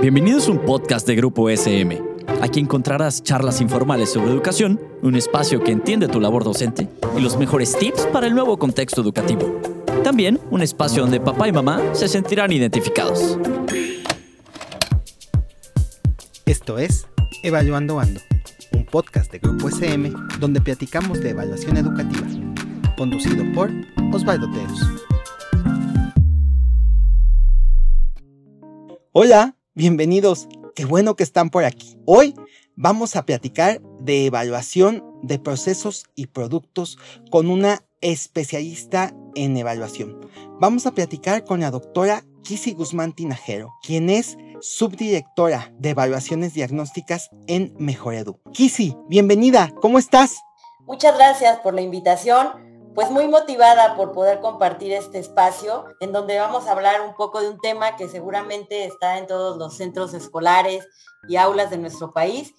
Bienvenidos a un podcast de Grupo SM. Aquí encontrarás charlas informales sobre educación, un espacio que entiende tu labor docente y los mejores tips para el nuevo contexto educativo. También un espacio donde papá y mamá se sentirán identificados. Esto es Evaluando Ando, un podcast de Grupo SM donde platicamos de evaluación educativa, conducido por Osvaldo Teos. Hola, bienvenidos. Qué bueno que están por aquí. Hoy vamos a platicar de evaluación de procesos y productos con una especialista en evaluación. Vamos a platicar con la doctora Kisi Guzmán Tinajero, quien es subdirectora de evaluaciones diagnósticas en Mejoredu. Kisi, bienvenida, ¿cómo estás? Muchas gracias por la invitación pues muy motivada por poder compartir este espacio en donde vamos a hablar un poco de un tema que seguramente está en todos los centros escolares y aulas de nuestro país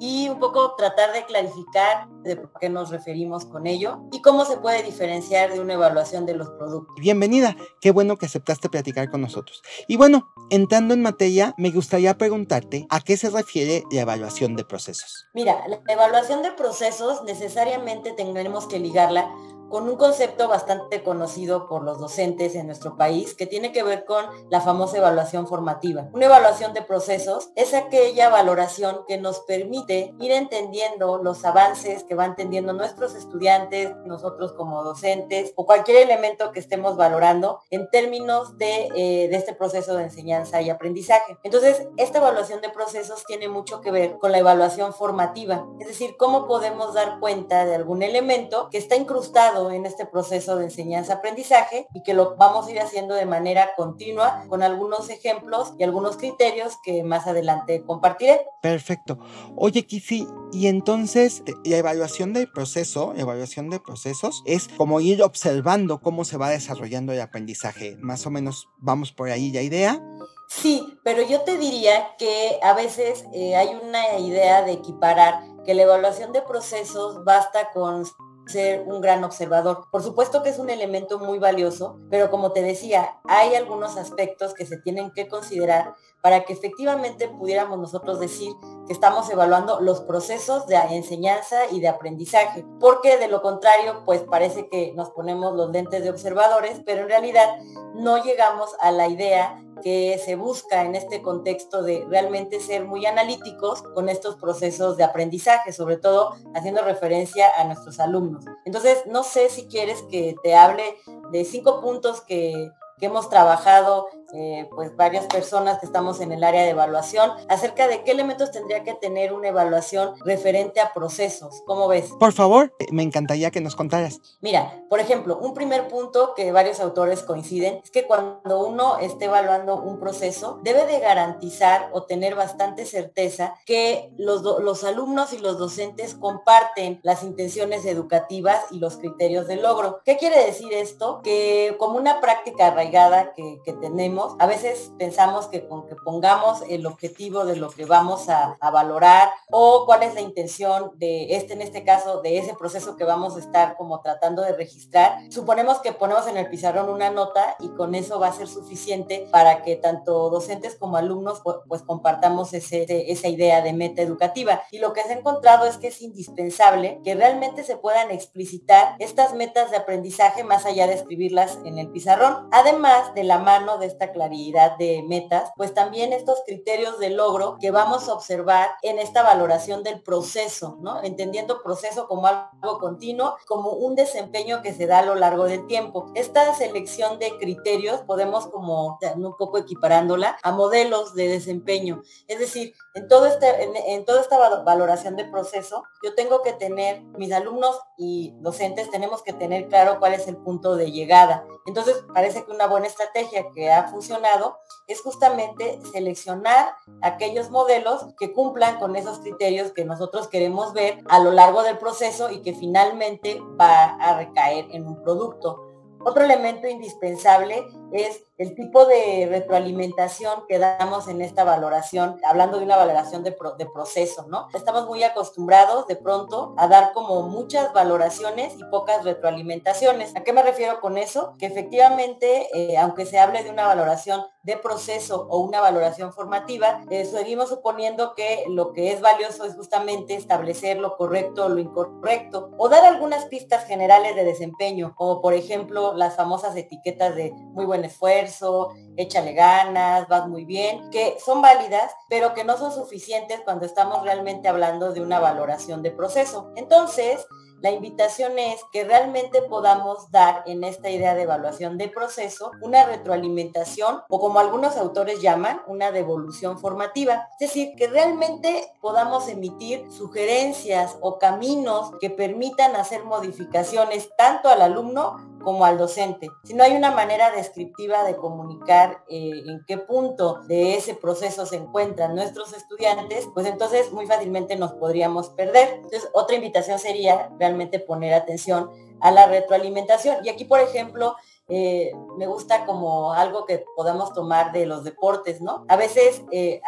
y un poco tratar de clarificar de por qué nos referimos con ello y cómo se puede diferenciar de una evaluación de los productos. Bienvenida, qué bueno que aceptaste platicar con nosotros. Y bueno, entrando en materia, me gustaría preguntarte a qué se refiere la evaluación de procesos. Mira, la evaluación de procesos necesariamente tenemos que ligarla con un concepto bastante conocido por los docentes en nuestro país que tiene que ver con la famosa evaluación formativa. Una evaluación de procesos es aquella valoración que nos permite ir entendiendo los avances que van teniendo nuestros estudiantes, nosotros como docentes o cualquier elemento que estemos valorando en términos de, eh, de este proceso de enseñanza y aprendizaje. Entonces, esta evaluación de procesos tiene mucho que ver con la evaluación formativa, es decir, cómo podemos dar cuenta de algún elemento que está incrustado en este proceso de enseñanza-aprendizaje y que lo vamos a ir haciendo de manera continua con algunos ejemplos y algunos criterios que más adelante compartiré. Perfecto. Oye, Kisi, y entonces la evaluación del proceso, evaluación de procesos, es como ir observando cómo se va desarrollando el aprendizaje. Más o menos vamos por ahí la idea. Sí, pero yo te diría que a veces eh, hay una idea de equiparar que la evaluación de procesos basta con ser un gran observador. Por supuesto que es un elemento muy valioso, pero como te decía, hay algunos aspectos que se tienen que considerar para que efectivamente pudiéramos nosotros decir que estamos evaluando los procesos de enseñanza y de aprendizaje, porque de lo contrario, pues parece que nos ponemos los lentes de observadores, pero en realidad no llegamos a la idea que se busca en este contexto de realmente ser muy analíticos con estos procesos de aprendizaje, sobre todo haciendo referencia a nuestros alumnos. Entonces, no sé si quieres que te hable de cinco puntos que, que hemos trabajado eh, pues varias personas que estamos en el área de evaluación acerca de qué elementos tendría que tener una evaluación referente a procesos. ¿Cómo ves? Por favor, me encantaría que nos contaras. Mira, por ejemplo, un primer punto que varios autores coinciden es que cuando uno esté evaluando un proceso, debe de garantizar o tener bastante certeza que los, los alumnos y los docentes comparten las intenciones educativas y los criterios de logro. ¿Qué quiere decir esto? Que como una práctica arraigada que, que tenemos, a veces pensamos que con que pongamos el objetivo de lo que vamos a, valorar o cuál es la intención de este, en este caso, de ese proceso que vamos a estar como tratando de registrar, suponemos que ponemos en el pizarrón una nota y con eso va a ser suficiente para que tanto docentes como alumnos pues, compartamos esa idea de meta educativa. Y lo que se ha encontrado es que es indispensable que realmente se puedan explicitar estas metas de aprendizaje más allá de escribirlas en el pizarrón, además de la mano de esta claridad de metas, pues también estos criterios de logro que vamos a observar en esta valoración del proceso, ¿no? Entendiendo proceso como algo continuo, como un desempeño que se da a lo largo del tiempo. Esta selección de criterios podemos como un poco equiparándola a modelos de desempeño. Es decir, en, todo este, en, toda esta valoración de proceso, yo tengo que tener, mis alumnos y docentes tenemos que tener claro cuál es el punto de llegada. Entonces, parece que una buena estrategia que ha funcionado es justamente seleccionar aquellos modelos que cumplan con esos criterios que nosotros queremos ver a lo largo del proceso y que finalmente va a recaer en un producto. Otro elemento indispensable es el tipo de retroalimentación que damos en esta valoración, hablando de una valoración de, proceso, ¿no? Estamos muy acostumbrados de pronto a dar como muchas valoraciones y pocas retroalimentaciones. ¿A qué me refiero con eso? Que efectivamente, eh, aunque se hable de una valoración de proceso o una valoración formativa, eh, seguimos suponiendo que lo que es valioso es justamente establecer lo correcto o lo incorrecto o dar algunas pistas generales de desempeño, como por ejemplo las famosas etiquetas de muy esfuerzo, échale ganas, vas muy bien, que son válidas, pero que no son suficientes cuando estamos realmente hablando de una valoración de proceso. Entonces, la invitación es que realmente podamos dar en esta idea de evaluación de proceso una retroalimentación o como algunos autores llaman, una devolución formativa. Es decir, que realmente podamos emitir sugerencias o caminos que permitan hacer modificaciones tanto al alumno como al docente. Si no hay una manera descriptiva de comunicar eh, en qué punto de ese proceso se encuentran nuestros estudiantes, pues entonces muy fácilmente nos podríamos perder. Entonces, otra invitación sería realmente poner atención a la retroalimentación. Y aquí, por ejemplo, eh, me gusta como algo que podamos tomar de los deportes, ¿no? A veces eh,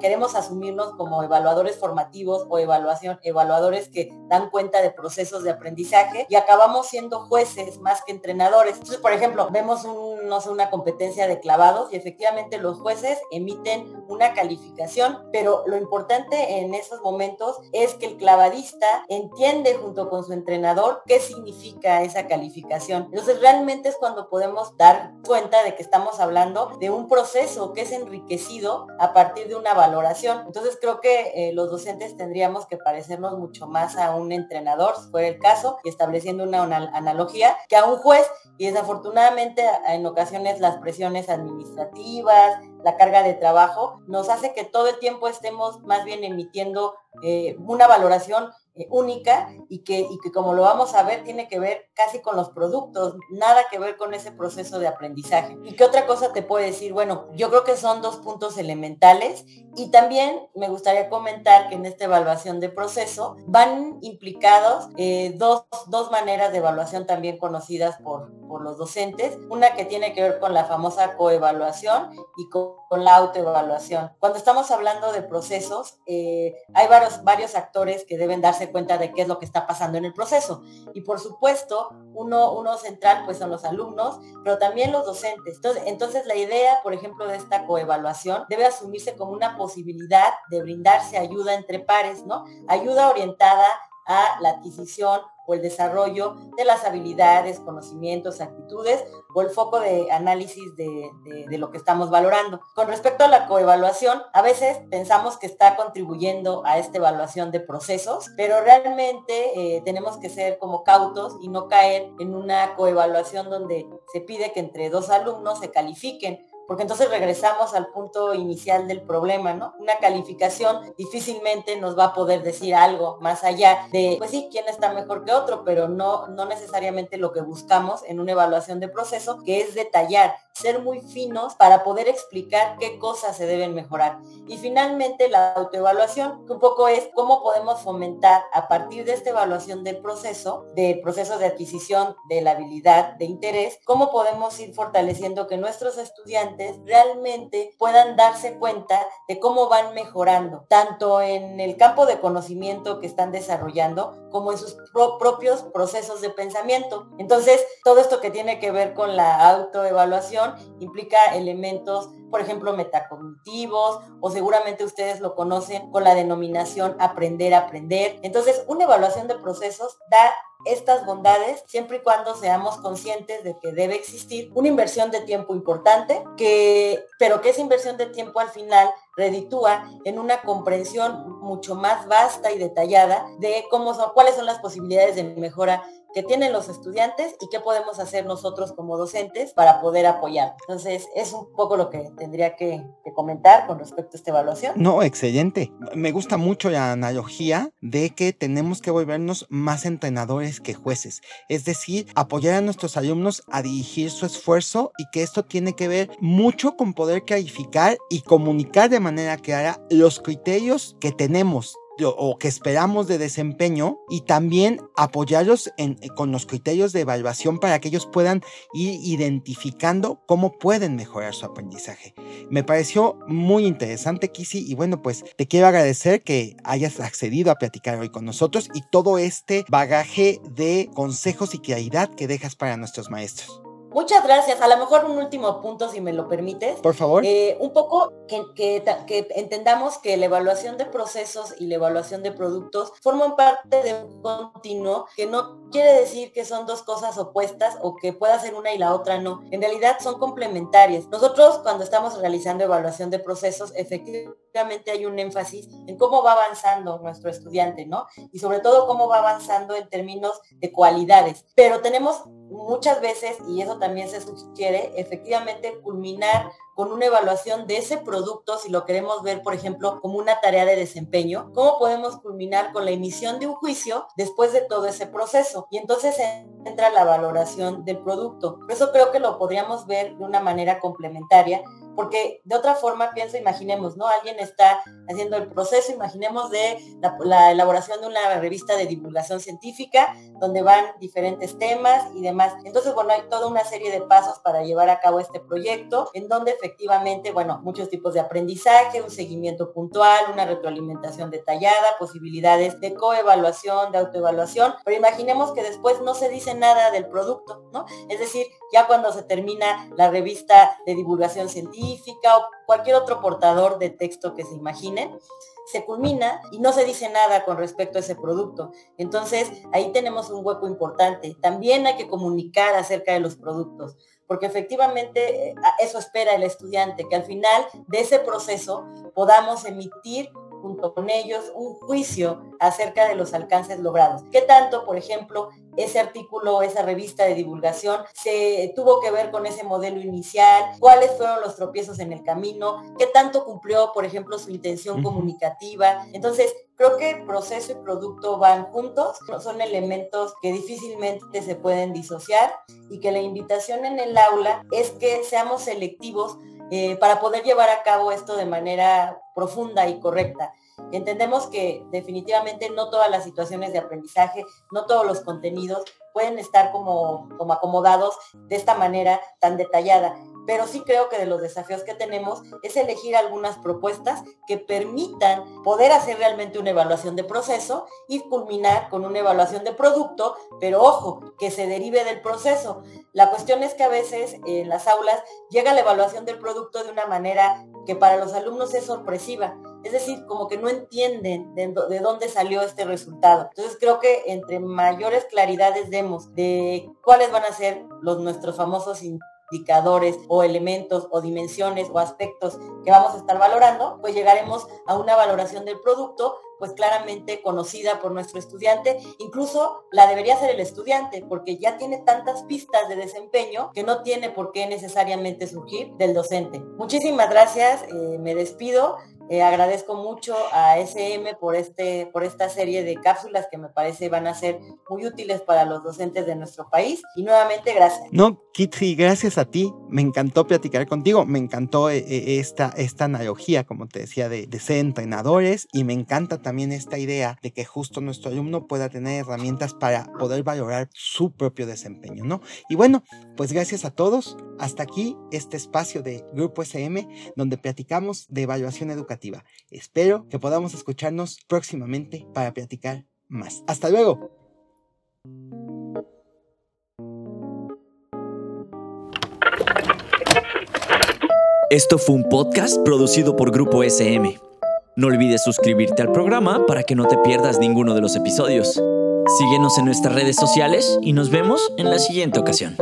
queremos asumirnos como evaluadores formativos o evaluación, evaluadores que dan cuenta de procesos de aprendizaje y acabamos siendo jueces más que entrenadores. Entonces, por ejemplo, vemos no sé, una competencia de clavados y efectivamente los jueces emiten una calificación, pero lo importante en esos momentos es que el clavadista entiende junto con su entrenador qué significa esa calificación. Entonces, realmente es cuando podemos dar cuenta de que estamos hablando de un proceso que es enriquecido a partir de una valoración. Entonces creo que eh, los docentes tendríamos que parecernos mucho más a un entrenador, si fuera el caso, y estableciendo una, analogía, que a un juez. Y desafortunadamente en ocasiones las presiones administrativas, la carga de trabajo, nos hace que todo el tiempo estemos más bien emitiendo eh, una valoración eh, única y que, y que como lo vamos a ver tiene que ver casi con los productos, nada que ver con ese proceso de aprendizaje. ¿Y qué otra cosa te puedo decir? Bueno, yo creo que son dos puntos elementales y también me gustaría comentar que en esta evaluación de proceso van implicados eh, dos, dos, maneras de evaluación también conocidas por, por los docentes, una que tiene que ver con la famosa coevaluación y con, la autoevaluación. Cuando estamos hablando de procesos, eh, hay varios, varios actores que deben darse cuenta de qué es lo que está pasando en el proceso. Y por supuesto, uno, uno central pues son los alumnos, pero también los docentes. Entonces, entonces la idea, por ejemplo, de esta coevaluación debe asumirse como una posibilidad de brindarse ayuda entre pares, ¿no? Ayuda orientada a la adquisición o el desarrollo de las habilidades, conocimientos, actitudes o el foco de análisis de, lo que estamos valorando. Con respecto a la coevaluación, a veces pensamos que está contribuyendo a esta evaluación de procesos, pero realmente eh, tenemos que ser como cautos y no caer en una coevaluación donde se pide que entre dos alumnos se califiquen porque entonces regresamos al punto inicial del problema, ¿no? Una calificación difícilmente nos va a poder decir algo más allá de, pues sí, quién está mejor que otro, pero no, no necesariamente lo que buscamos en una evaluación de proceso, que es detallar, ser muy finos para poder explicar qué cosas se deben mejorar. Y finalmente la autoevaluación, que un poco es cómo podemos fomentar a partir de esta evaluación del proceso, del proceso de adquisición de la habilidad de interés, cómo podemos ir fortaleciendo que nuestros estudiantes realmente puedan darse cuenta de cómo van mejorando, tanto en el campo de conocimiento que están desarrollando como en sus propios procesos de pensamiento. Entonces, todo esto que tiene que ver con la autoevaluación implica elementos, por ejemplo, metacognitivos o seguramente ustedes lo conocen con la denominación aprender a aprender. Entonces, una evaluación de procesos da estas bondades siempre y cuando seamos conscientes de que debe existir una inversión de tiempo importante, que, pero que esa inversión de tiempo al final reditúa en una comprensión mucho más vasta y detallada de cómo son, cuáles son las posibilidades de mejora que tienen los estudiantes y qué podemos hacer nosotros como docentes para poder apoyar. Entonces, es un poco lo que tendría que, comentar con respecto a esta evaluación. No, excelente. Me gusta mucho la analogía de que tenemos que volvernos más entrenadores que jueces. Es decir, apoyar a nuestros alumnos a dirigir su esfuerzo y que esto tiene que ver mucho con poder clarificar y comunicar de manera clara los criterios que tenemos o que esperamos de desempeño y también apoyarlos con los criterios de evaluación para que ellos puedan ir identificando cómo pueden mejorar su aprendizaje. Me pareció muy interesante, Kisi, y bueno, pues te quiero agradecer que hayas accedido a platicar hoy con nosotros y todo este bagaje de consejos y claridad que dejas para nuestros maestros. Muchas gracias. A lo mejor un último punto, si me lo permites. Por favor. Eh, un poco que, que, entendamos que la evaluación de procesos y la evaluación de productos forman parte de un continuo, que no quiere decir que son dos cosas opuestas o que pueda ser una y la otra no. En realidad son complementarias. Nosotros cuando estamos realizando evaluación de procesos, efectivamente hay un énfasis en cómo va avanzando nuestro estudiante, ¿no? Y sobre todo cómo va avanzando en términos de cualidades. Pero tenemos muchas veces, y eso también se sugiere, efectivamente culminar con una evaluación de ese producto, si lo queremos ver, por ejemplo, como una tarea de desempeño, cómo podemos culminar con la emisión de un juicio después de todo ese proceso. Y entonces entra la valoración del producto. Por eso creo que lo podríamos ver de una manera complementaria porque de otra forma pienso, imaginemos, ¿no? Alguien está haciendo el proceso, imaginemos de la, elaboración de una revista de divulgación científica, donde van diferentes temas y demás. Entonces, bueno, hay toda una serie de pasos para llevar a cabo este proyecto, en donde efectivamente, bueno, muchos tipos de aprendizaje, un seguimiento puntual, una retroalimentación detallada, posibilidades de coevaluación, de autoevaluación, pero imaginemos que después no se dice nada del producto, ¿no? Es decir, ya cuando se termina la revista de divulgación científica o cualquier otro portador de texto que se imaginen, se culmina y no se dice nada con respecto a ese producto. Entonces, ahí tenemos un hueco importante. También hay que comunicar acerca de los productos, porque efectivamente eh, eso espera el estudiante, que al final de ese proceso podamos emitir junto con ellos un juicio acerca de los alcances logrados. ¿Qué tanto, por ejemplo, ese artículo, esa revista de divulgación se tuvo que ver con ese modelo inicial? ¿Cuáles fueron los tropiezos en el camino? ¿Qué tanto cumplió, por ejemplo, su intención comunicativa? Entonces, creo que proceso y producto van juntos, son elementos que difícilmente se pueden disociar y que la invitación en el aula es que seamos selectivos eh, para poder llevar a cabo esto de manera profunda y correcta. Entendemos que definitivamente no todas las situaciones de aprendizaje, no todos los contenidos pueden estar como, como acomodados de esta manera tan detallada pero sí creo que de los desafíos que tenemos es elegir algunas propuestas que permitan poder hacer realmente una evaluación de proceso y culminar con una evaluación de producto, pero ojo, que se derive del proceso. La cuestión es que a veces en las aulas llega la evaluación del producto de una manera que para los alumnos es sorpresiva. Es decir, como que no entienden de, dónde salió este resultado. Entonces creo que entre mayores claridades demos de cuáles van a ser los nuestros famosos indicadores o elementos o dimensiones o aspectos que vamos a estar valorando, pues llegaremos a una valoración del producto pues claramente conocida por nuestro estudiante, incluso la debería ser el estudiante, porque ya tiene tantas pistas de desempeño que no tiene por qué necesariamente surgir del docente. Muchísimas gracias, eh, me despido, eh, agradezco mucho a SM por, este, por esta serie de cápsulas que me parece van a ser muy útiles para los docentes de nuestro país. Y nuevamente, gracias. No, Kitty, gracias a ti. Me encantó platicar contigo. Me encantó eh, eh, esta, esta analogía, como te decía, de, de ser entrenadores. Y me encanta también esta idea de que justo nuestro alumno pueda tener herramientas para poder valorar su propio desempeño, ¿no? Y bueno, pues gracias a todos. Hasta aquí este espacio de Grupo SM, donde platicamos de evaluación educativa Espero que podamos escucharnos próximamente para platicar más. Hasta luego. Esto fue un podcast producido por Grupo SM. No olvides suscribirte al programa para que no te pierdas ninguno de los episodios. Síguenos en nuestras redes sociales y nos vemos en la siguiente ocasión.